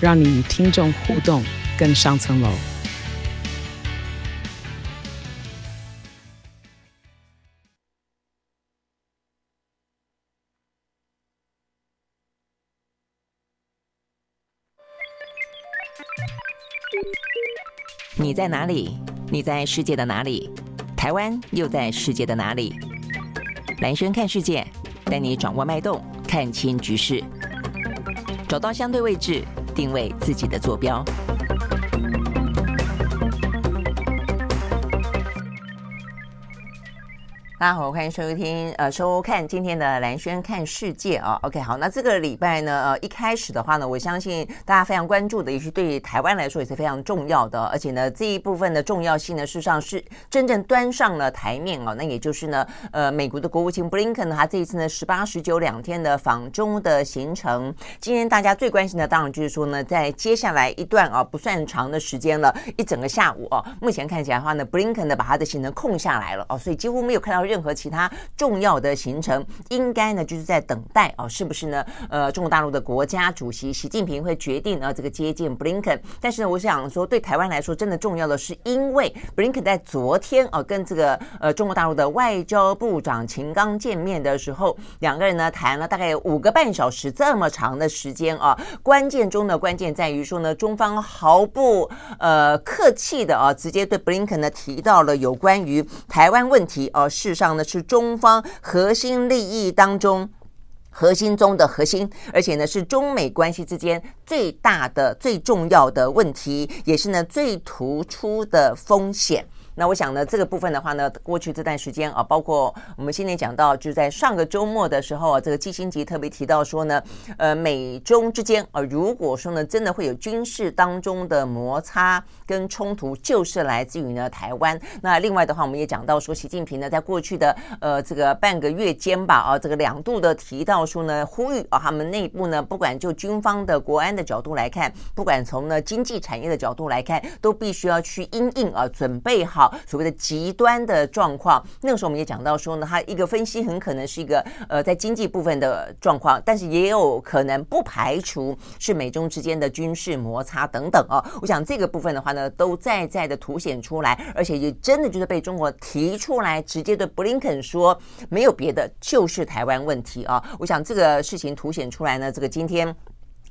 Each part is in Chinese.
让你与听众互动更上层楼。你在哪里？你在世界的哪里？台湾又在世界的哪里？兰萱看世界，带你掌握脉动，看清局势，找到相对位置，定位自己的坐标。大家好，欢迎收听呃收看今天的兰轩看世界啊。OK，好，那这个礼拜呢，呃，一开始的话呢，我相信大家非常关注的，也是对于台湾来说也是非常重要的，而且呢，这一部分的重要性呢，事实上是真正端上了台面哦。那也就是呢，呃，美国的国务卿布林肯呢，他这一次呢，十八、十九两天的访中的行程。今天大家最关心的，当然就是说呢，在接下来一段啊，不算长的时间了，一整个下午哦，目前看起来的话呢，布林肯呢，把他的行程空下来了哦，所以几乎没有看到。任何其他重要的行程，应该呢就是在等待啊，是不是呢？呃，中国大陆的国家主席习近平会决定呢这个接见布林肯。但是呢，我想说，对台湾来说，真的重要的是，因为布林肯在昨天啊跟这个呃中国大陆的外交部长秦刚见面的时候，两个人呢谈了大概有五个半小时这么长的时间啊。关键中的关键在于说呢，中方毫不呃客气的啊，直接对布林肯呢提到了有关于台湾问题啊是。上呢是中方核心利益当中核心中的核心，而且呢是中美关系之间最大的、最重要的问题，也是呢最突出的风险。那我想呢，这个部分的话呢，过去这段时间啊，包括我们现在讲到，就在上个周末的时候啊，这个季辛吉特别提到说呢，呃，美中之间啊，如果说呢，真的会有军事当中的摩擦跟冲突，就是来自于呢台湾。那另外的话，我们也讲到说，习近平呢，在过去的呃这个半个月间吧，啊，这个两度的提到说呢，呼吁啊，他们内部呢，不管就军方的国安的角度来看，不管从呢经济产业的角度来看，都必须要去因应啊，准备好。所谓的极端的状况，那个时候我们也讲到说呢，它一个分析很可能是一个呃在经济部分的状况，但是也有可能不排除是美中之间的军事摩擦等等啊。我想这个部分的话呢，都在在的凸显出来，而且也真的就是被中国提出来，直接对布林肯说没有别的，就是台湾问题啊。我想这个事情凸显出来呢，这个今天。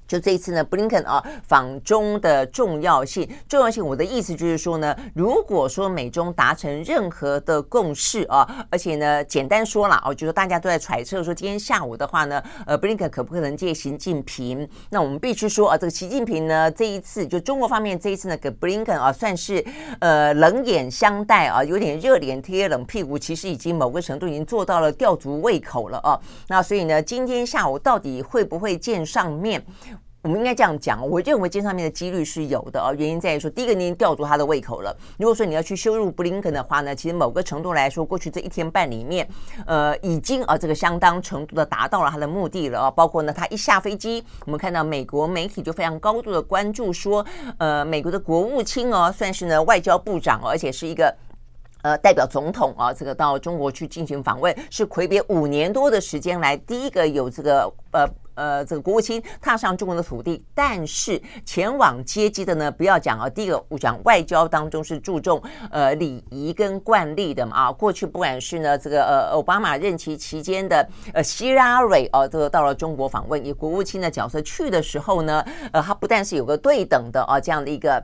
就这一次呢，布林肯啊访中的重要性，重要性，我的意思就是说呢，如果说美中达成任何的共识啊，而且呢，简单说了哦，就是大家都在揣测说，今天下午的话呢，呃，布林肯可不可能见习近平？那我们必须说啊，这个习近平呢，这一次就中国方面这一次呢，给布林肯啊算是呃冷眼相待啊，有点热脸贴冷屁股，其实已经某个程度已经做到了吊足胃口了啊。那所以呢，今天下午到底会不会见上面？我们应该这样讲，我认为见上面的几率是有的啊。原因在于说，第一个，你已经吊足他的胃口了。如果说你要去羞辱布林肯的话呢，其实某个程度来说，过去这一天半里面，呃，已经啊这个相当程度的达到了他的目的了啊。包括呢，他一下飞机，我们看到美国媒体就非常高度的关注说，呃，美国的国务卿哦，算是呢外交部长，而且是一个呃代表总统啊，这个到中国去进行访问，是魁别五年多的时间来第一个有这个呃。呃，这个国务卿踏上中国的土地，但是前往接机的呢，不要讲啊。第一个，我讲外交当中是注重呃礼仪跟惯例的嘛啊。过去不管是呢这个呃奥巴马任期期间的呃希拉蕊哦，这个到了中国访问，以国务卿的角色去的时候呢，呃，他不但是有个对等的啊这样的一个。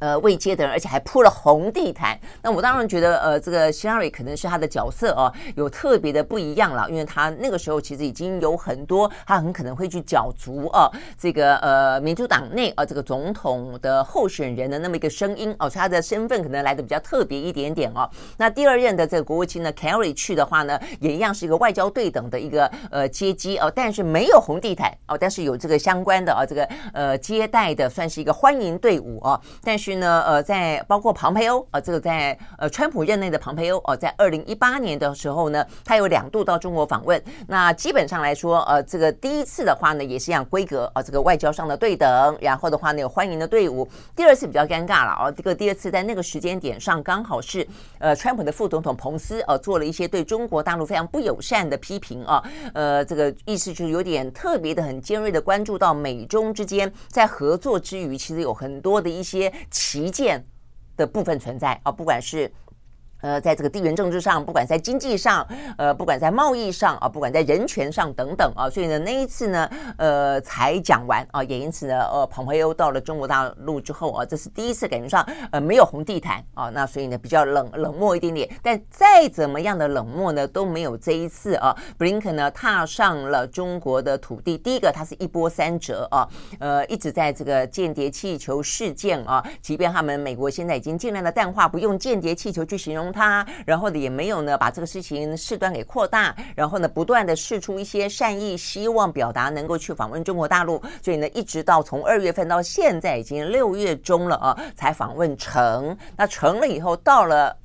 呃，未接的人，而且还铺了红地毯。那我当然觉得，呃，这个希拉里可能是他的角色哦，有特别的不一样了，因为他那个时候其实已经有很多，他很可能会去角逐哦，这个呃民主党内啊这个总统的候选人的那么一个声音哦，所以他的身份可能来的比较特别一点点哦。那第二任的这个国务卿呢，Kerry 去的话呢，也一样是一个外交对等的一个呃接机哦，但是没有红地毯哦，但是有这个相关的啊这个呃接待的，算是一个欢迎队伍哦，但是。呢，呃，在包括庞培欧啊，这个在呃川普任内的庞培欧哦，在二零一八年的时候呢，他有两度到中国访问。那基本上来说，呃，这个第一次的话呢，也是一样规格啊，这个外交上的对等。然后的话呢，有欢迎的队伍。第二次比较尴尬了哦，这个第二次在那个时间点上，刚好是呃川普的副总统彭斯呃做了一些对中国大陆非常不友善的批评啊，呃，这个意思就是有点特别的很尖锐的关注到美中之间在合作之余，其实有很多的一些。旗舰的部分存在啊，不管是。呃，在这个地缘政治上，不管在经济上，呃，不管在贸易上啊，不管在人权上等等啊，所以呢，那一次呢，呃，才讲完啊，也因此呢，呃，蓬佩奥到了中国大陆之后啊，这是第一次感觉上呃没有红地毯啊，那所以呢，比较冷冷漠一点点。但再怎么样的冷漠呢，都没有这一次啊，布林肯呢踏上了中国的土地。第一个，他是一波三折啊，呃，一直在这个间谍气球事件啊，即便他们美国现在已经尽量的淡化，不用间谍气球去形容。他，然后呢，也没有呢把这个事情事端给扩大，然后呢，不断的试出一些善意，希望表达能够去访问中国大陆，所以呢，一直到从二月份到现在已经六月中了啊，才访问成。那成了以后，到了。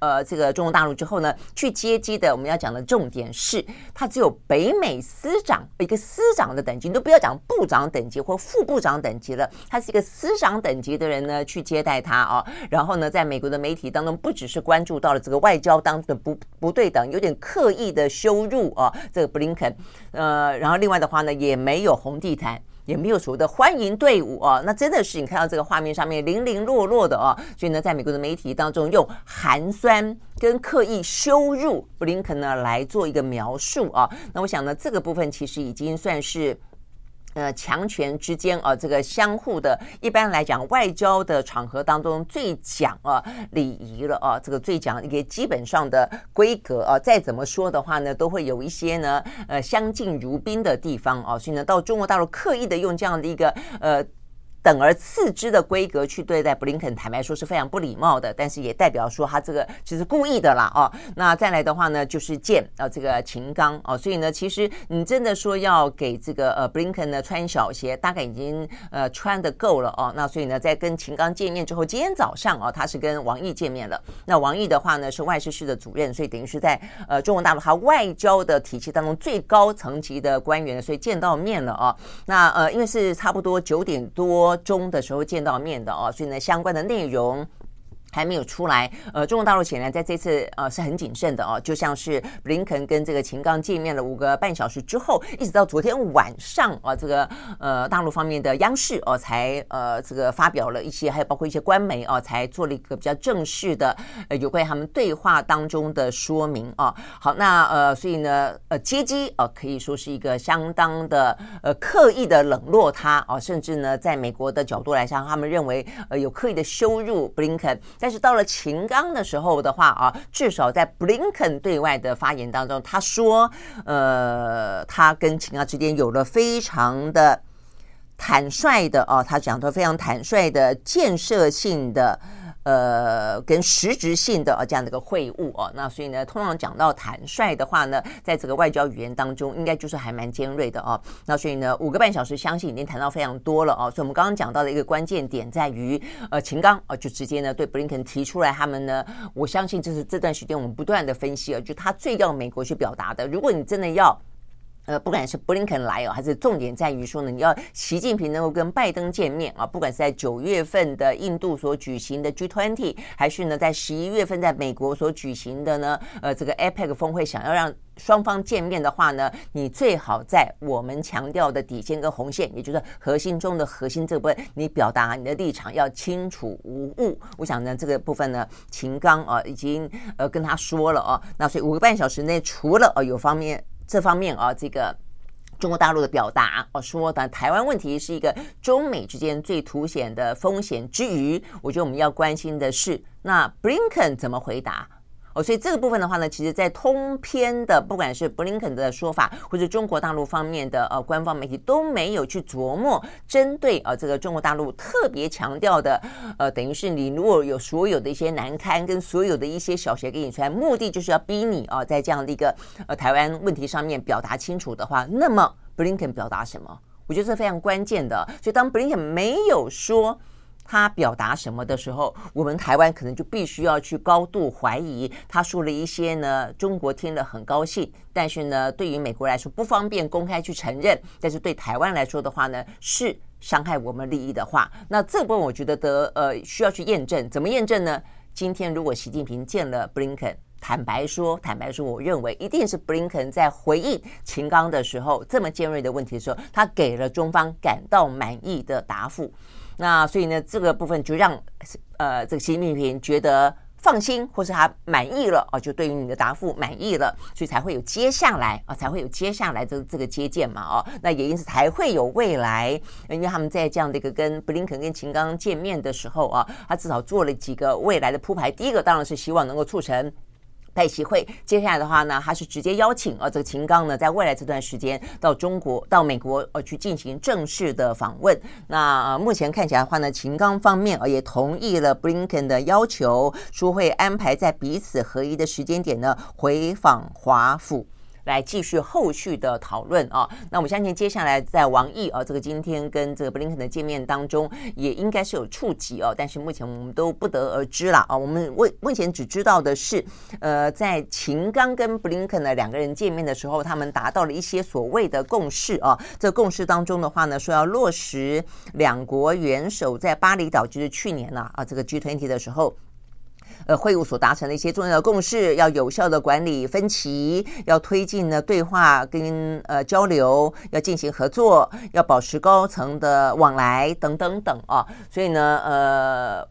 呃，这个中国大陆之后呢，去接机的，我们要讲的重点是，他只有北美司长一个司长的等级，你都不要讲部长等级或副部长等级了，他是一个司长等级的人呢，去接待他啊。然后呢，在美国的媒体当中，不只是关注到了这个外交当中的不不对等，有点刻意的羞辱啊，这个布林肯。呃，然后另外的话呢，也没有红地毯。也没有所谓的欢迎队伍啊，那真的是你看到这个画面上面零零落落的啊，所以呢，在美国的媒体当中用寒酸跟刻意羞辱布林肯呢来做一个描述啊，那我想呢，这个部分其实已经算是。呃，强权之间啊，这个相互的，一般来讲，外交的场合当中最讲啊礼仪了啊，这个最讲一个基本上的规格啊，再怎么说的话呢，都会有一些呢，呃，相敬如宾的地方啊，所以呢，到中国大陆刻意的用这样的一个呃。等而次之的规格去对待布林肯，坦白说是非常不礼貌的，但是也代表说他这个其实故意的啦哦。那再来的话呢，就是见啊这个秦刚哦，所以呢，其实你真的说要给这个呃布林肯呢穿小鞋，大概已经呃穿的够了哦。那所以呢，在跟秦刚见面之后，今天早上哦，他是跟王毅见面了。那王毅的话呢是外事室的主任，所以等于是在呃中国大陆他外交的体系当中最高层级的官员，所以见到面了哦。那呃因为是差不多九点多。中的时候见到面的哦，所以呢，相关的内容。还没有出来，呃，中国大陆显然在这次呃是很谨慎的哦，就像是布林肯跟这个秦刚见面了五个半小时之后，一直到昨天晚上啊，这个呃大陆方面的央视哦才呃这个发表了一些，还有包括一些官媒哦才做了一个比较正式的呃有关他们对话当中的说明啊。好，那呃所以呢呃接机啊可以说是一个相当的呃刻意的冷落他啊，甚至呢在美国的角度来讲，他们认为呃有刻意的羞辱布林肯。但是到了秦刚的时候的话啊，至少在布林肯对外的发言当中，他说，呃，他跟秦刚之间有了非常的坦率的啊，他讲的非常坦率的建设性的。呃，跟实质性的啊这样的一个会晤哦，那所以呢，通常讲到坦率的话呢，在这个外交语言当中，应该就是还蛮尖锐的哦。那所以呢，五个半小时，相信已经谈到非常多了哦。所以我们刚刚讲到的一个关键点在于，呃，秦刚啊，就直接呢对布林肯提出来，他们呢，我相信这是这段时间我们不断的分析啊，就他最要美国去表达的，如果你真的要。呃，不管是布林肯来哦，还是重点在于说呢，你要习近平能够跟拜登见面啊，不管是在九月份的印度所举行的 G20，还是呢在十一月份在美国所举行的呢，呃，这个 APEC 峰会，想要让双方见面的话呢，你最好在我们强调的底线跟红线，也就是核心中的核心这部分，你表达你的立场要清楚无误。我想呢，这个部分呢，秦刚啊已经呃跟他说了哦，那所以五个半小时内，除了呃有方面。这方面啊，这个中国大陆的表达哦，说的台湾问题是一个中美之间最凸显的风险之余，我觉得我们要关心的是，那 Blinken 怎么回答？哦，所以这个部分的话呢，其实，在通篇的，不管是布林肯的说法，或者中国大陆方面的呃官方媒体都没有去琢磨针对呃这个中国大陆特别强调的，呃，等于是你如果有所有的一些难堪跟所有的一些小鞋给你穿，目的就是要逼你啊、在这样的一个呃台湾问题上面表达清楚的话，那么布林肯表达什么？我觉得是非常关键的。所以当布林肯没有说。他表达什么的时候，我们台湾可能就必须要去高度怀疑。他说了一些呢，中国听了很高兴，但是呢，对于美国来说不方便公开去承认，但是对台湾来说的话呢，是伤害我们利益的话，那这部分我觉得得呃需要去验证。怎么验证呢？今天如果习近平见了布林肯，坦白说，坦白说，我认为一定是布林肯在回应秦刚的时候，这么尖锐的问题的时候，他给了中方感到满意的答复。那所以呢，这个部分就让呃这个习近平觉得放心，或是他满意了啊，就对于你的答复满意了，所以才会有接下来啊，才会有接下来这这个接见嘛啊，那也因此才会有未来，因为他们在这样的一个跟布林肯跟秦刚见面的时候啊，他至少做了几个未来的铺排。第一个当然是希望能够促成。拜习会，接下来的话呢，他是直接邀请呃，这个秦刚呢，在未来这段时间到中国、到美国呃去进行正式的访问。那呃，目前看起来的话呢，秦刚方面呃也同意了 Blinken 的要求，说会安排在彼此合一的时间点呢回访华府。来继续后续的讨论啊，那我相信接下来在王毅啊这个今天跟这个布林肯的见面当中，也应该是有触及哦，但是目前我们都不得而知了啊。我们目目前只知道的是，呃，在秦刚跟布林肯的两个人见面的时候，他们达到了一些所谓的共识啊。这共识当中的话呢，说要落实两国元首在巴厘岛，就是去年呐啊这个 G20 的时候。呃，会晤所达成的一些重要的共识，要有效的管理分歧，要推进呢对话跟呃交流，要进行合作，要保持高层的往来等等等啊。所以呢，呃，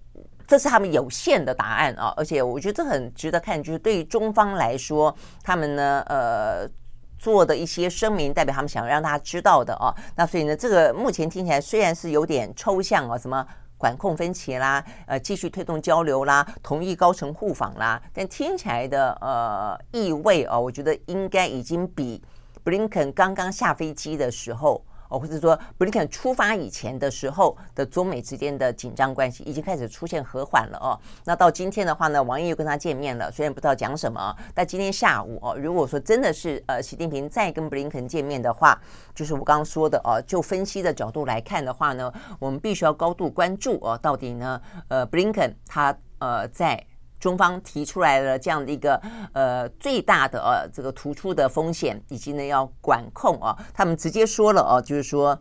这是他们有限的答案啊。而且我觉得这很值得看，就是对于中方来说，他们呢，呃，做的一些声明，代表他们想让大家知道的啊。那所以呢，这个目前听起来虽然是有点抽象啊，什么？管控分歧啦，呃，继续推动交流啦，同意高层互访啦，但听起来的呃意味哦，我觉得应该已经比布林肯刚刚下飞机的时候。哦，或者说布林肯出发以前的时候的中美之间的紧张关系已经开始出现和缓了哦。那到今天的话呢，王毅又跟他见面了，虽然不知道讲什么，但今天下午哦，如果说真的是呃习近平再跟布林肯见面的话，就是我刚刚说的哦，就分析的角度来看的话呢，我们必须要高度关注哦，到底呢呃布林肯他呃在。中方提出来了这样的一个呃最大的呃这个突出的风险，以及呢要管控啊，他们直接说了哦，就是说，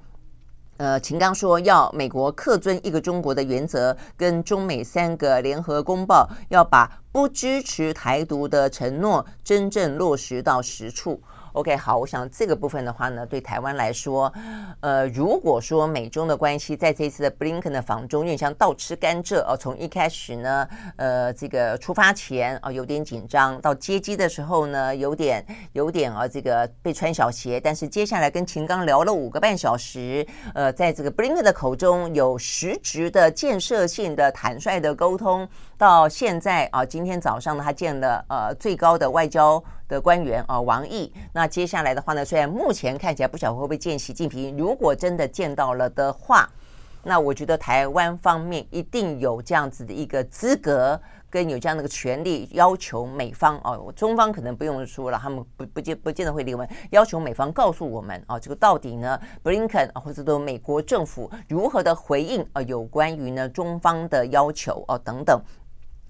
呃，秦刚说要美国恪遵一个中国的原则，跟中美三个联合公报，要把不支持台独的承诺真正落实到实处。OK，好，我想这个部分的话呢，对台湾来说，呃，如果说美中的关系在这一次的布林肯的访中，有点像倒吃甘蔗哦，从一开始呢，呃，这个出发前啊、有点紧张，到接机的时候呢，有点有点啊这个被穿小鞋，但是接下来跟秦刚聊了五个半小时，呃，在这个布林肯的口中有实质的建设性的坦率的沟通，到现在啊，今天早上呢，他见了呃最高的外交。的官员啊，王毅。那接下来的话呢，虽然目前看起来不晓得会不会见习近平，如果真的见到了的话，那我觉得台湾方面一定有这样子的一个资格，跟有这样的一个权利，要求美方哦，中方可能不用说了，他们不不见不见得会理我们，要求美方告诉我们啊，这个到底呢，布林肯或者都美国政府如何的回应啊，有关于呢中方的要求哦等等。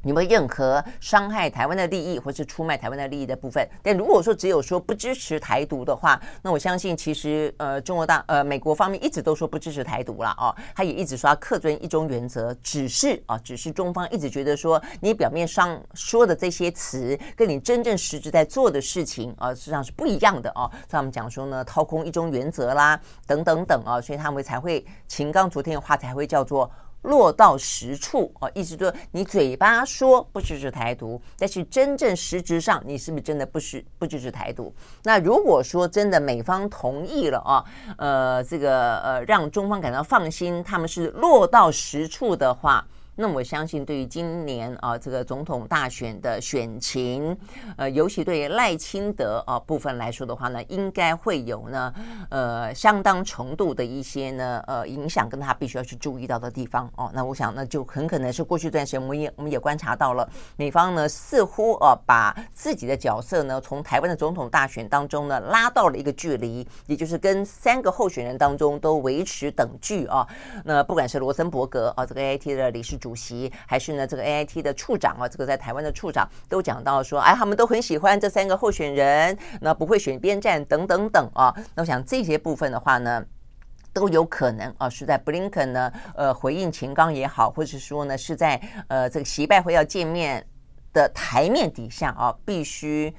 有没有任何伤害台湾的利益，或是出卖台湾的利益的部分？但如果说只有说不支持台独的话，那我相信其实呃，中国大呃美国方面一直都说不支持台独了哦，他也一直说要恪遵一中原则，只是啊，只是中方一直觉得说你表面上说的这些词，跟你真正实质在做的事情啊，实际上是不一样的哦。所以他们讲说呢，掏空一中原则啦，等等等啊，所以他们才会秦刚昨天的话才会叫做。落到实处哦，意思就是你嘴巴说不支持台独，但是真正实质上你是不是真的不是不支持台独？那如果说真的美方同意了啊，呃，这个呃让中方感到放心，他们是落到实处的话。那我相信，对于今年啊这个总统大选的选情，呃，尤其对于赖清德啊部分来说的话呢，应该会有呢呃相当程度的一些呢呃影响，跟他必须要去注意到的地方哦。那我想那，就很可能是过去一段时间，我们也我们也观察到了，美方呢似乎啊把自己的角色呢从台湾的总统大选当中呢拉到了一个距离，也就是跟三个候选人当中都维持等距啊。那不管是罗森伯格啊这个 AIT 的理事主。主席还是呢，这个 AIT 的处长啊，这个在台湾的处长都讲到说，哎，他们都很喜欢这三个候选人，那不会选边站等等等啊。那我想这些部分的话呢，都有可能啊，是在布林肯呢，呃，回应秦刚也好，或者说呢，是在呃这个习拜会要见面的台面底下啊，必须。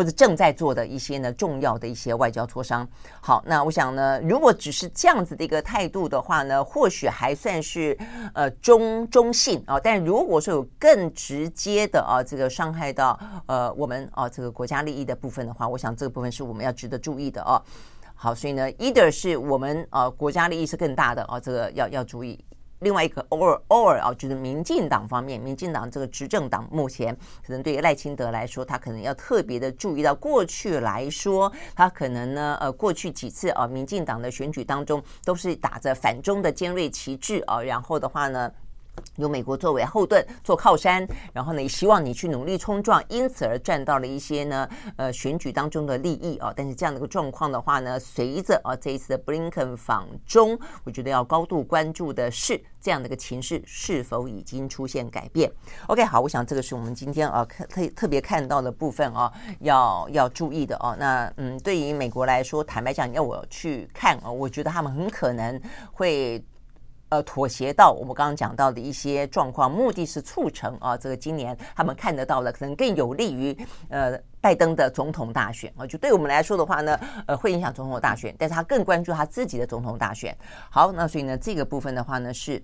或者正在做的一些呢重要的一些外交磋商。好，那我想呢，如果只是这样子的一个态度的话呢，或许还算是呃中中性啊。但如果说有更直接的啊，这个伤害到呃我们啊这个国家利益的部分的话，我想这个部分是我们要值得注意的啊。好，所以呢，either 是我们啊国家利益是更大的啊，这个要要注意。另外一个偶尔偶尔啊，就是民进党方面，民进党这个执政党目前可能对于赖清德来说，他可能要特别的注意到，过去来说，他可能呢，呃，过去几次啊，民进党的选举当中都是打着反中的尖锐旗帜啊，然后的话呢。由美国作为后盾做靠山，然后呢，也希望你去努力冲撞，因此而赚到了一些呢，呃，选举当中的利益啊。但是这样的一个状况的话呢，随着啊这一次的布林肯访中，我觉得要高度关注的是这样的一个情势是否已经出现改变。OK，好，我想这个是我们今天啊特特别看到的部分啊，要要注意的哦、那嗯，对于美国来说，坦白讲，要我去看啊，我觉得他们很可能会。呃，妥协到我们刚刚讲到的一些状况，目的是促成啊，这个今年他们看得到了，可能更有利于呃拜登的总统大选啊。就对我们来说的话呢，呃，会影响总统大选，但是他更关注他自己的总统大选。好，那所以呢，这个部分的话呢是。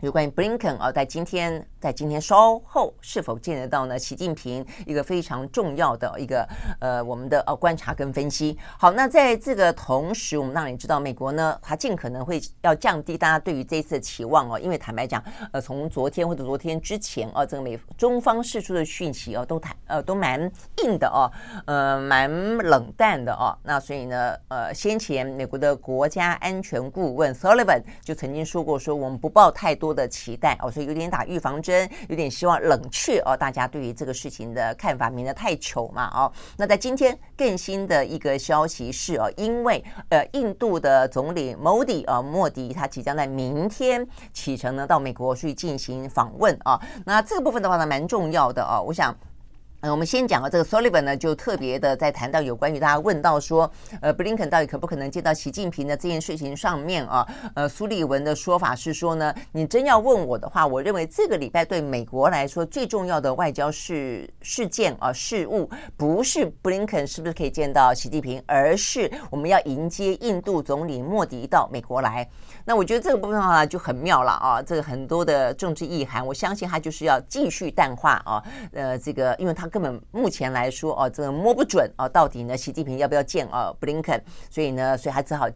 有关于布林肯啊，在今天，在今天稍后是否见得到呢？习近平一个非常重要的一个呃，我们的呃观察跟分析。好，那在这个同时，我们让你知道，美国呢，它尽可能会要降低大家对于这一次的期望哦，因为坦白讲，呃，从昨天或者昨天之前啊，这个美中方释出的讯息哦，都谈呃都蛮硬的哦，呃，蛮冷淡的哦。那所以呢，呃，先前美国的国家安全顾问 Sullivan 就曾经说过，说我们不抱太多。多的期待哦，所以有点打预防针，有点希望冷却哦，大家对于这个事情的看法，免得太糗嘛哦。那在今天更新的一个消息是哦，因为呃，印度的总理莫迪呃，莫迪他即将在明天启程呢到美国去进行访问啊。那这个部分的话呢，蛮重要的哦，我想。呃，我们先讲了这个 Sullivan 呢，就特别的在谈到有关于大家问到说，呃，布林肯到底可不可能见到习近平的这件事情上面啊，呃，苏利文的说法是说呢，你真要问我的话，我认为这个礼拜对美国来说最重要的外交事事件啊事务，不是布林肯是不是可以见到习近平，而是我们要迎接印度总理莫迪到美国来。那我觉得这个部分的话就很妙了啊，这个很多的政治意涵，我相信他就是要继续淡化啊，呃，这个因为他。根本目前来说哦，这个摸不准哦，到底呢，习近平要不要见啊布林肯？所以呢，所以他只好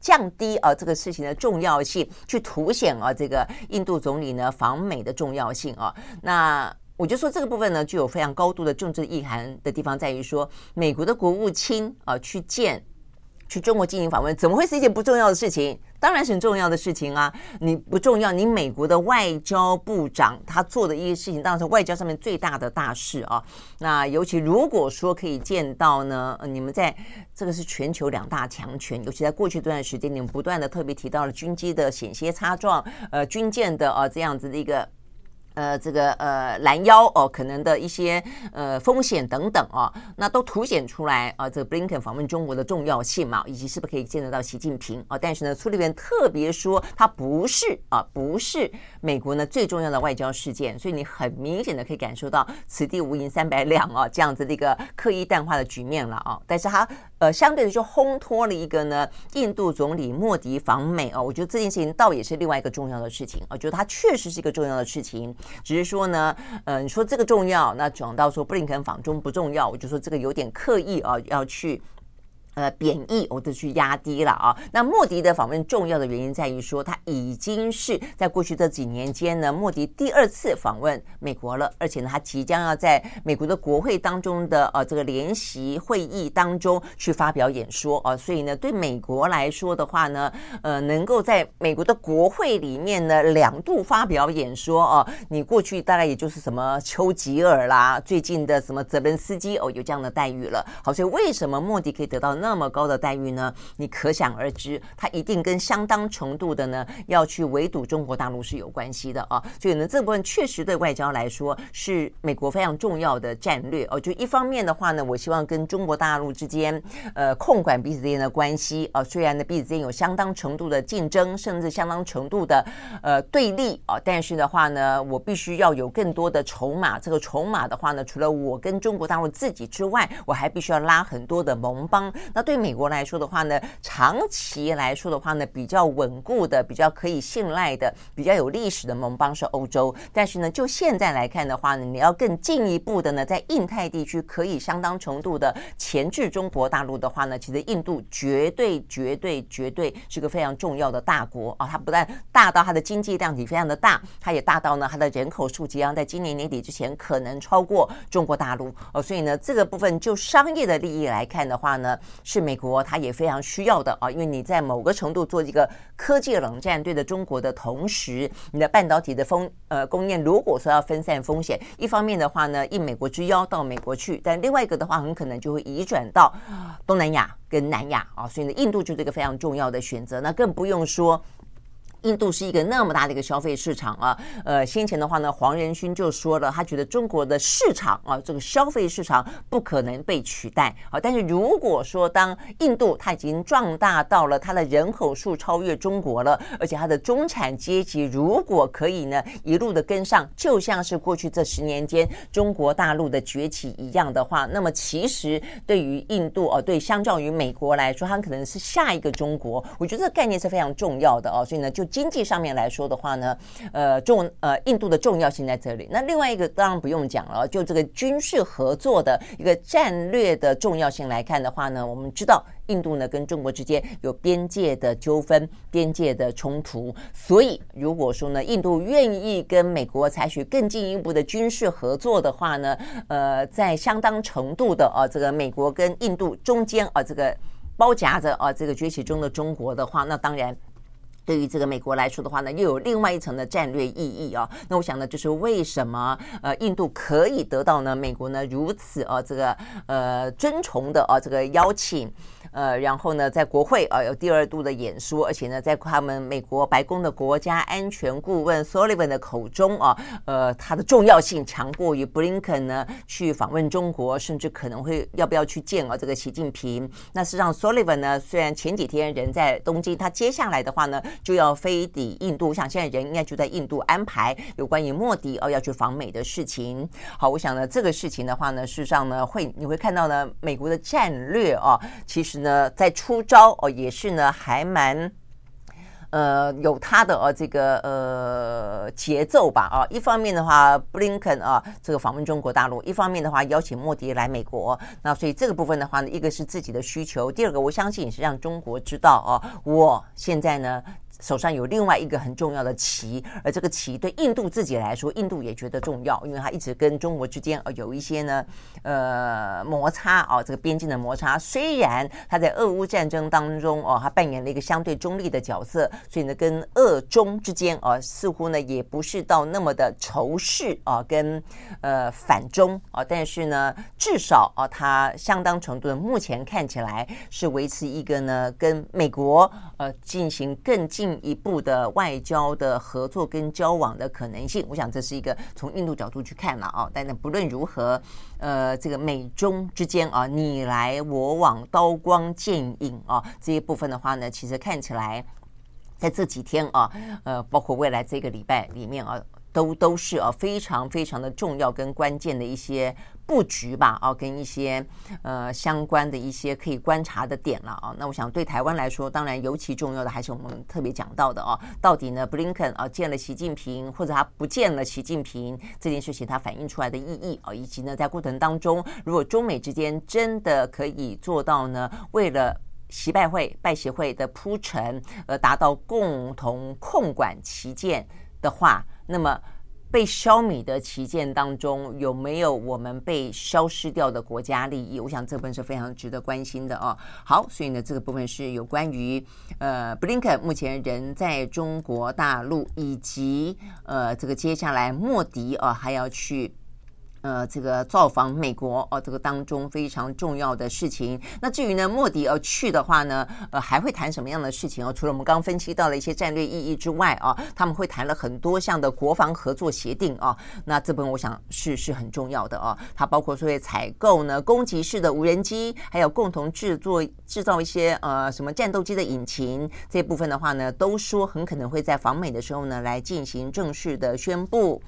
降低啊这个事情的重要性，去凸显啊这个印度总理呢访美的重要性啊。那我就说这个部分呢，具有非常高度的政治意涵的地方在于说，美国的国务卿啊去见。去中国进行访问，怎么会是一件不重要的事情？当然是很重要的事情啊！你不重要，你美国的外交部长他做的一些事情，当然是外交上面最大的大事啊。那尤其如果说可以见到呢，你们在这个是全球两大强权，尤其在过去这段时间，你们不断的特别提到了军机的险些擦撞，呃，军舰的啊这样子的一个。呃，这个呃拦腰哦，可能的一些呃风险等等啊，那都凸显出来啊，这个布林肯访问中国的重要性嘛，以及是不是可以见得到习近平啊？但是呢，苏利文特别说，它不是啊，不是美国呢最重要的外交事件，所以你很明显的可以感受到此地无银三百两啊，这样子的一个刻意淡化的局面了啊。但是他呃，相对的就烘托了一个呢，印度总理莫迪访美哦，我觉得这件事情倒也是另外一个重要的事情，我觉得它确实是一个重要的事情，只是说呢，呃，你说这个重要，那讲到说布林肯访中不重要，我就说这个有点刻意啊，要去。呃，贬义，我都去压低了啊。那莫迪的访问重要的原因在于说，他已经是在过去这几年间呢，莫迪第二次访问美国了，而且呢，他即将要在美国的国会当中的呃这个联席会议当中去发表演说啊。所以呢，对美国来说的话呢，呃，能够在美国的国会里面呢两度发表演说哦，你过去大概也就是什么丘吉尔啦，最近的什么泽伦斯基哦，有这样的待遇了。好，所以为什么莫迪可以得到？那么高的待遇呢？你可想而知，它一定跟相当程度的呢要去围堵中国大陆是有关系的啊。所以呢，这部分确实对外交来说是美国非常重要的战略哦。就一方面的话呢，我希望跟中国大陆之间呃控管彼此之间的关系啊。虽然呢彼此之间有相当程度的竞争，甚至相当程度的呃对立啊，但是的话呢，我必须要有更多的筹码。这个筹码的话呢，除了我跟中国大陆自己之外，我还必须要拉很多的盟邦。那对美国来说的话呢，长期来说的话呢，比较稳固的、比较可以信赖的、比较有历史的盟邦是欧洲。但是呢，就现在来看的话呢，你要更进一步的呢，在印太地区可以相当程度的钳制中国大陆的话呢，其实印度绝对、绝对、绝对是个非常重要的大国啊！它不但大到它的经济量体非常的大，它也大到呢，它的人口数即将在今年年底之前可能超过中国大陆哦。所以呢，这个部分就商业的利益来看的话呢，是美国它也非常需要的啊，因为你在某个程度做一个科技冷战对的中国的同时，你的半导体的风呃供应如果说要分散风险，一方面的话呢，应美国之邀到美国去，但另外一个的话，很可能就会移转到东南亚跟南亚啊，所以呢，印度就是一个非常重要的选择，那更不用说。印度是一个那么大的一个消费市场啊，呃，先前的话呢，黄仁勋就说了，他觉得中国的市场啊，这个消费市场不可能被取代啊。但是如果说当印度它已经壮大到了它的人口数超越中国了，而且它的中产阶级如果可以呢一路的跟上，就像是过去这十年间中国大陆的崛起一样的话，那么其实对于印度哦，对，相较于美国来说，它可能是下一个中国。我觉得这个概念是非常重要的哦，所以呢就。经济上面来说的话呢，呃，重呃，印度的重要性在这里。那另外一个当然不用讲了，就这个军事合作的一个战略的重要性来看的话呢，我们知道印度呢跟中国之间有边界的纠纷、边界的冲突，所以如果说呢，印度愿意跟美国采取更进一步的军事合作的话呢，呃，在相当程度的啊，这个美国跟印度中间啊，这个包夹着啊，这个崛起中的中国的话，那当然。对于这个美国来说的话呢，又有另外一层的战略意义啊。那我想呢，就是为什么呃印度可以得到呢美国呢如此啊这个呃尊崇的啊这个邀请。呃，然后呢，在国会啊有第二度的演说，而且呢，在他们美国白宫的国家安全顾问 Sullivan 的口中啊，呃，它的重要性强过于布林肯呢去访问中国，甚至可能会要不要去见啊这个习近平。那事实上 Sullivan 呢，虽然前几天人在东京，他接下来的话呢就要飞抵印度，我想现在人应该就在印度安排有关于莫迪哦要去访美的事情。好，我想呢这个事情的话呢，事实上呢会你会看到呢美国的战略啊，其实。呢，在出招哦，也是呢，还蛮呃有他的呃这个呃节奏吧啊。一方面的话，布林肯啊这个访问中国大陆；一方面的话，邀请莫迪来美国。那所以这个部分的话呢，一个是自己的需求，第二个我相信也是让中国知道啊，我现在呢。手上有另外一个很重要的棋，而这个棋对印度自己来说，印度也觉得重要，因为它一直跟中国之间呃有一些呢呃摩擦啊，这个边境的摩擦。虽然它在俄乌战争当中哦，它扮演了一个相对中立的角色，所以呢，跟俄中之间啊，似乎呢也不是到那么的仇视啊，跟呃反中啊，但是呢，至少啊，它相当程度的目前看起来是维持一个呢跟美国呃进行更近一步的外交的合作跟交往的可能性，我想这是一个从印度角度去看了啊。但是不论如何，呃，这个美中之间啊，你来我往，刀光剑影啊，这一部分的话呢，其实看起来在这几天啊，呃，包括未来这个礼拜里面啊。都都是啊非常非常的重要跟关键的一些。布局吧，啊，跟一些呃相关的一些可以观察的点了啊。那我想对台湾来说，当然尤其重要的还是我们特别讲到的啊，到底呢，布林肯啊见了习近平，或者他不见了习近平这件事情，它反映出来的意义啊，以及呢，在过程当中，如果中美之间真的可以做到呢，为了习拜会、拜协会的铺陈而达到共同控管旗舰的话，那么。被消弭的旗舰当中有没有我们被消失掉的国家利益？我想这部分是非常值得关心的哦。好，所以呢，这个部分是有关于呃，布林肯目前人在中国大陆，以及呃，这个接下来莫迪啊还要去。呃，这个造访美国哦，这个当中非常重要的事情。那至于呢，莫迪要去的话呢，呃，还会谈什么样的事情哦？除了我们刚分析到了一些战略意义之外啊，他们会谈了很多项的国防合作协定啊。那这部分我想是是很重要的啊。它包括说会采购呢攻击式的无人机，还有共同制作制造一些呃什么战斗机的引擎这部分的话呢，都说很可能会在访美的时候呢来进行正式的宣布。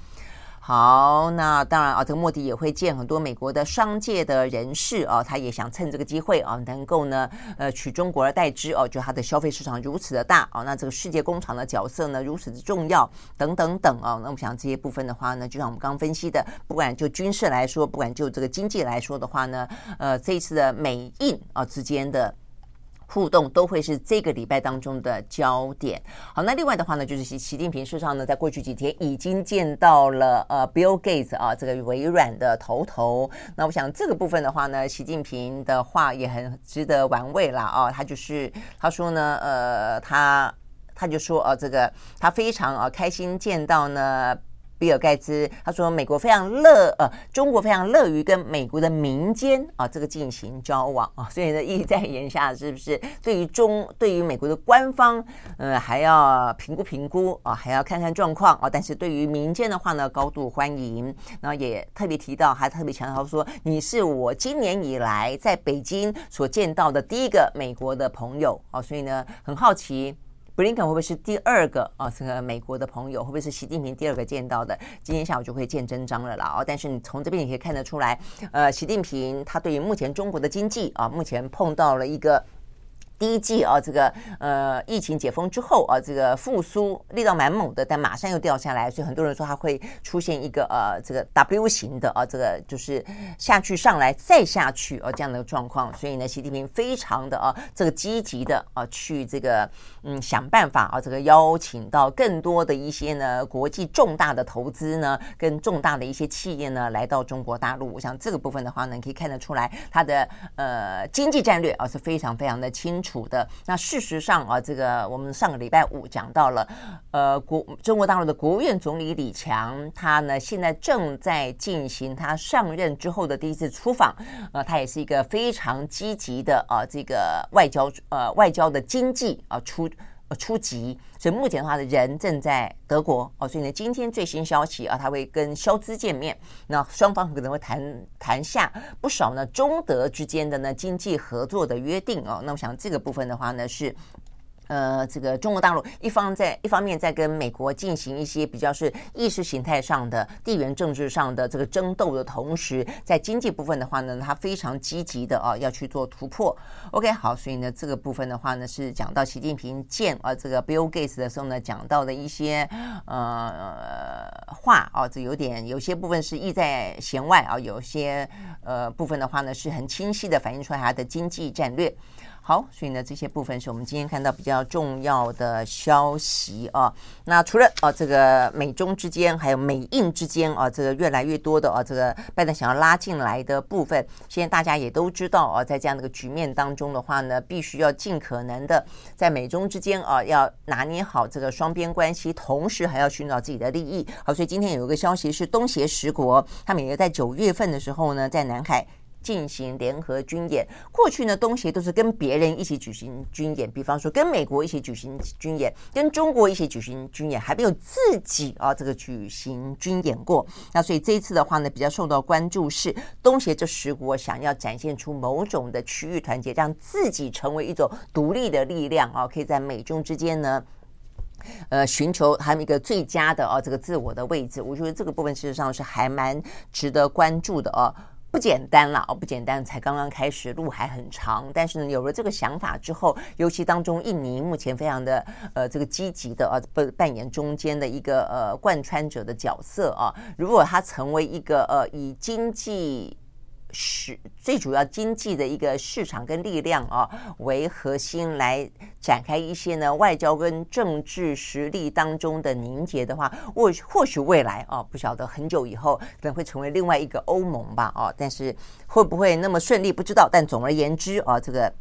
好，那当然啊，这个莫迪也会见很多美国的商界的人士啊，他也想趁这个机会啊，能够呢，呃，取中国而代之哦，就他的消费市场如此的大啊，那这个世界工厂的角色呢如此的重要，等等等啊，那我想这些部分的话呢，就像我们刚分析的，不管就军事来说，不管就这个经济来说的话呢，呃，这一次的美印啊之间的。互动都会是这个礼拜当中的焦点。好，那另外的话呢，就是习习近平事实上呢，在过去几天已经见到了呃，Bill Gates 啊，这个微软的头头。那我想这个部分的话呢，习近平的话也很值得玩味啦啊。他就是他说呢，呃，他他就说啊，这个他非常啊开心见到呢。比尔盖茨他说：“美国非常乐，呃，中国非常乐于跟美国的民间啊这个进行交往啊，所以呢，意在言下是不是对于中对于美国的官方，呃，还要评估评估啊，还要看看状况啊，但是对于民间的话呢，高度欢迎。然后也特别提到，还特别强调说，你是我今年以来在北京所见到的第一个美国的朋友啊，所以呢，很好奇。”布林肯会不会是第二个啊？这个美国的朋友会不会是习近平第二个见到的？今天下午就会见真章了啦！哦，但是你从这边也可以看得出来，呃，习近平他对于目前中国的经济啊，目前碰到了一个。第一季啊，这个呃疫情解封之后啊，这个复苏力道蛮猛的，但马上又掉下来，所以很多人说它会出现一个呃这个 W 型的啊，这个就是下去上来再下去啊这样的状况。所以呢，习近平非常的啊这个积极的啊去这个嗯想办法啊这个邀请到更多的一些呢国际重大的投资呢跟重大的一些企业呢来到中国大陆。我想这个部分的话呢，可以看得出来它的呃经济战略啊是非常非常的清楚处的那事实上啊，这个我们上个礼拜五讲到了，呃，国中国大陆的国务院总理李强，他呢现在正在进行他上任之后的第一次出访，呃，他也是一个非常积极的啊，这个外交呃外交的经济啊出。呃，初级，所以目前的话，呢人正在德国哦，所以呢，今天最新消息啊，他会跟肖兹见面，那双方可能会谈谈下不少呢，中德之间的呢经济合作的约定哦，那我想这个部分的话呢是。呃，这个中国大陆一方在一方面在跟美国进行一些比较是意识形态上的地缘政治上的这个争斗的同时，在经济部分的话呢，他非常积极的啊要去做突破。OK，好，所以呢这个部分的话呢是讲到习近平见啊这个 Bill Gates 的时候呢讲到的一些呃话啊，这有点有些部分是意在弦外啊，有些呃部分的话呢是很清晰的反映出来他的经济战略。好，所以呢，这些部分是我们今天看到比较重要的消息啊。那除了啊，这个美中之间，还有美印之间啊，这个越来越多的啊，这个拜登想要拉进来的部分，现在大家也都知道啊，在这样的一个局面当中的话呢，必须要尽可能的在美中之间啊，要拿捏好这个双边关系，同时还要寻找自己的利益。好，所以今天有一个消息是，东协十国他们也在九月份的时候呢，在南海。进行联合军演，过去呢，东协都是跟别人一起举行军演，比方说跟美国一起举行军演，跟中国一起举行军演，还没有自己啊这个举行军演过。那所以这一次的话呢，比较受到关注是东协这十国想要展现出某种的区域团结，让自己成为一种独立的力量啊，可以在美中之间呢。呃，寻求他们一个最佳的哦，这个自我的位置，我觉得这个部分事实上是还蛮值得关注的哦，不简单了哦，不简单，才刚刚开始，路还很长。但是呢，有了这个想法之后，尤其当中印尼目前非常的呃这个积极的啊扮扮演中间的一个呃贯穿者的角色啊，如果他成为一个呃以经济。是最主要经济的一个市场跟力量啊，为核心来展开一些呢外交跟政治实力当中的凝结的话，或或许未来啊，不晓得很久以后可能会成为另外一个欧盟吧啊，但是会不会那么顺利不知道，但总而言之啊，这个。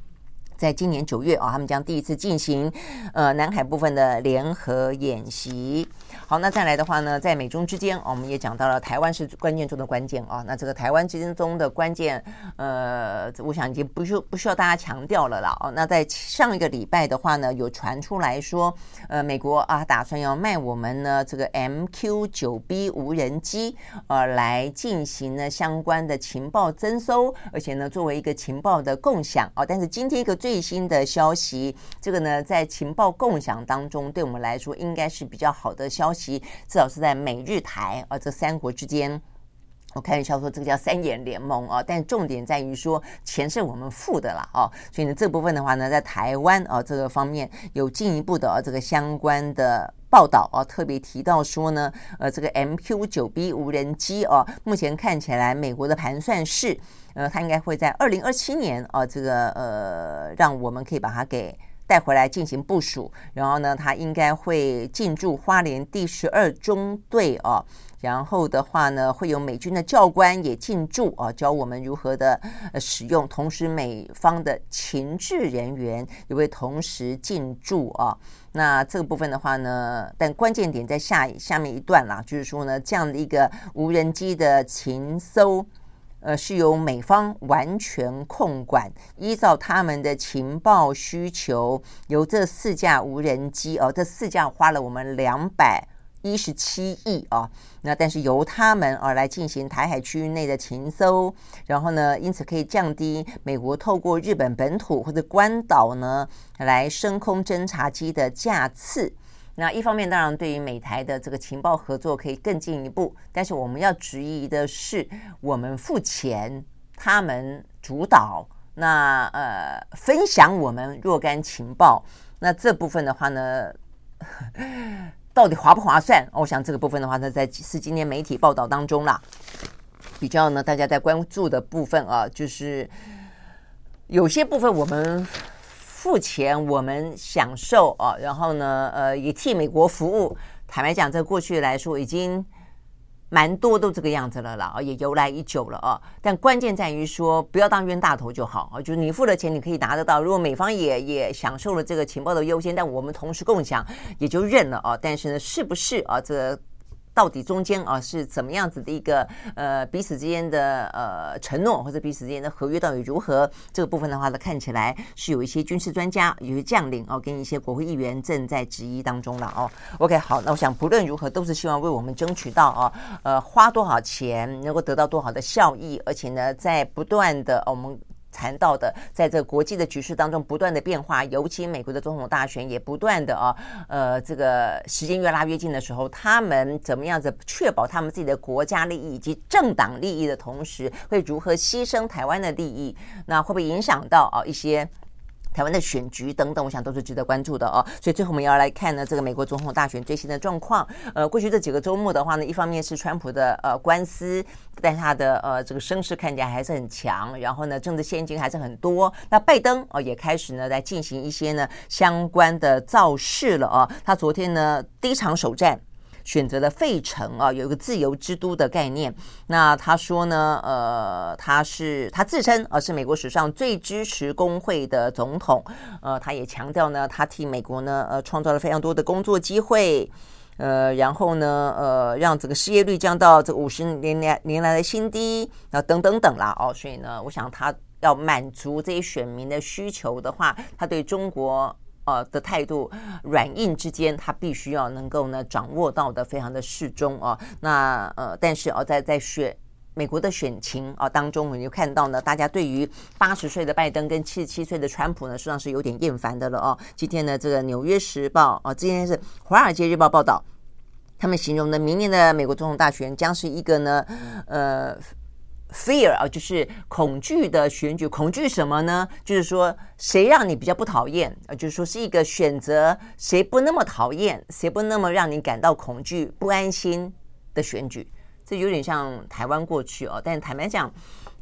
在今年九月啊，他们将第一次进行呃南海部分的联合演习。好，那再来的话呢，在美中之间，我们也讲到了台湾是关键中的关键啊。那这个台湾之间中的关键，呃，我想已经不需不需要大家强调了啦。哦，那在上一个礼拜的话呢，有传出来说，呃，美国啊打算要卖我们呢这个 MQ-9B 无人机，呃，来进行呢相关的情报征收，而且呢作为一个情报的共享啊。但是今天一个。最新的消息，这个呢，在情报共享当中，对我们来说应该是比较好的消息，至少是在美日台啊这三国之间。我开玩笑说，这个叫三眼联盟啊，但重点在于说钱是我们付的啦啊，所以呢，这部分的话呢，在台湾啊这个方面有进一步的啊这个相关的报道啊，特别提到说呢，呃，这个 MQ-9B 无人机啊，目前看起来美国的盘算是。呃，它应该会在二零二七年啊，这个呃，让我们可以把它给带回来进行部署。然后呢，它应该会进驻花莲第十二中队啊。然后的话呢，会有美军的教官也进驻啊，教我们如何的呃使用。同时，美方的情治人员也会同时进驻啊。那这个部分的话呢，但关键点在下下面一段啦，就是说呢，这样的一个无人机的情搜。呃，是由美方完全控管，依照他们的情报需求，由这四架无人机哦，这四架花了我们两百一十七亿啊，那但是由他们而来进行台海区域内的情搜，然后呢，因此可以降低美国透过日本本土或者关岛呢来升空侦察机的架次。那一方面，当然对于美台的这个情报合作可以更进一步，但是我们要质疑的是，我们付钱，他们主导，那呃分享我们若干情报，那这部分的话呢，到底划不划算？我想这个部分的话呢，在是今天媒体报道当中啦，比较呢大家在关注的部分啊，就是有些部分我们。付钱，我们享受啊，然后呢，呃，也替美国服务。坦白讲，在过去来说，已经蛮多都这个样子了啦，也由来已久了啊。但关键在于说，不要当冤大头就好啊。就是你付了钱，你可以拿得到。如果美方也也享受了这个情报的优先，但我们同时共享，也就认了啊。但是呢，是不是啊？这。到底中间啊是怎么样子的一个呃彼此之间的呃承诺，或者彼此之间的合约到底如何？这个部分的话呢，看起来是有一些军事专家、有些将领哦，跟一些国会议员正在质疑当中了哦。OK，好，那我想不论如何，都是希望为我们争取到啊呃花多少钱能够得到多好的效益，而且呢，在不断的我们。谈到的，在这国际的局势当中不断的变化，尤其美国的总统大选也不断的啊，呃，这个时间越拉越近的时候，他们怎么样子确保他们自己的国家利益以及政党利益的同时，会如何牺牲台湾的利益？那会不会影响到啊一些？台湾的选举等等，我想都是值得关注的哦。所以最后我们要来看呢，这个美国总统大选最新的状况。呃，过去这几个周末的话呢，一方面是川普的呃官司，但他的呃这个声势看起来还是很强，然后呢政治献金还是很多。那拜登哦也开始呢来进行一些呢相关的造势了哦。他昨天呢第一场首战。选择了费城啊，有一个自由之都的概念。那他说呢，呃，他是他自称啊是美国史上最支持工会的总统。呃，他也强调呢，他替美国呢呃创造了非常多的工作机会。呃，然后呢，呃，让这个失业率降到这五十年来年来的新低啊，等等等啦哦。所以呢，我想他要满足这些选民的需求的话，他对中国。呃的态度软硬之间，他必须要能够呢掌握到的非常的适中啊。那呃，但是哦，在在选美国的选情啊当中，我们就看到呢，大家对于八十岁的拜登跟七十七岁的川普呢，实际上是有点厌烦的了哦。今天呢，这个《纽约时报》啊，今天是《华尔街日报》报道，他们形容的明年的美国总统大选将是一个呢，呃。Fear 啊，就是恐惧的选举。恐惧什么呢？就是说，谁让你比较不讨厌啊？就是说，是一个选择谁不那么讨厌，谁不那么让你感到恐惧、不安心的选举。这有点像台湾过去哦，但坦白讲。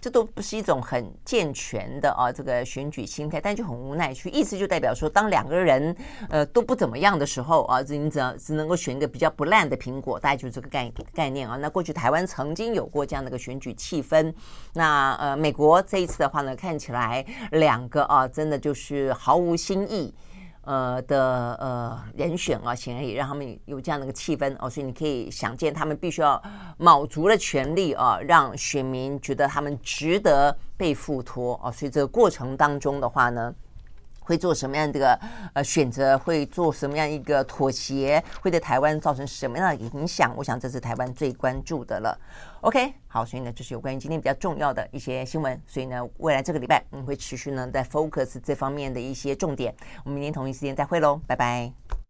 这都不是一种很健全的啊，这个选举心态，但就很无奈，去意思就代表说，当两个人呃都不怎么样的时候啊，你只要只能够选一个比较不烂的苹果，大概就是这个概概念啊。那过去台湾曾经有过这样的一个选举气氛，那呃美国这一次的话呢，看起来两个啊，真的就是毫无新意。呃的呃人选啊，显然也让他们有这样的一个气氛哦，所以你可以想见，他们必须要卯足了全力啊，让选民觉得他们值得被付托哦，所以这个过程当中的话呢。会做什么样的这个呃选择？会做什么样一个妥协？会对台湾造成什么样的影响？我想这是台湾最关注的了。OK，好，所以呢，这是有关于今天比较重要的一些新闻。所以呢，未来这个礼拜我们会持续呢在 focus 这方面的一些重点。我们明天同一时间再会喽，拜拜。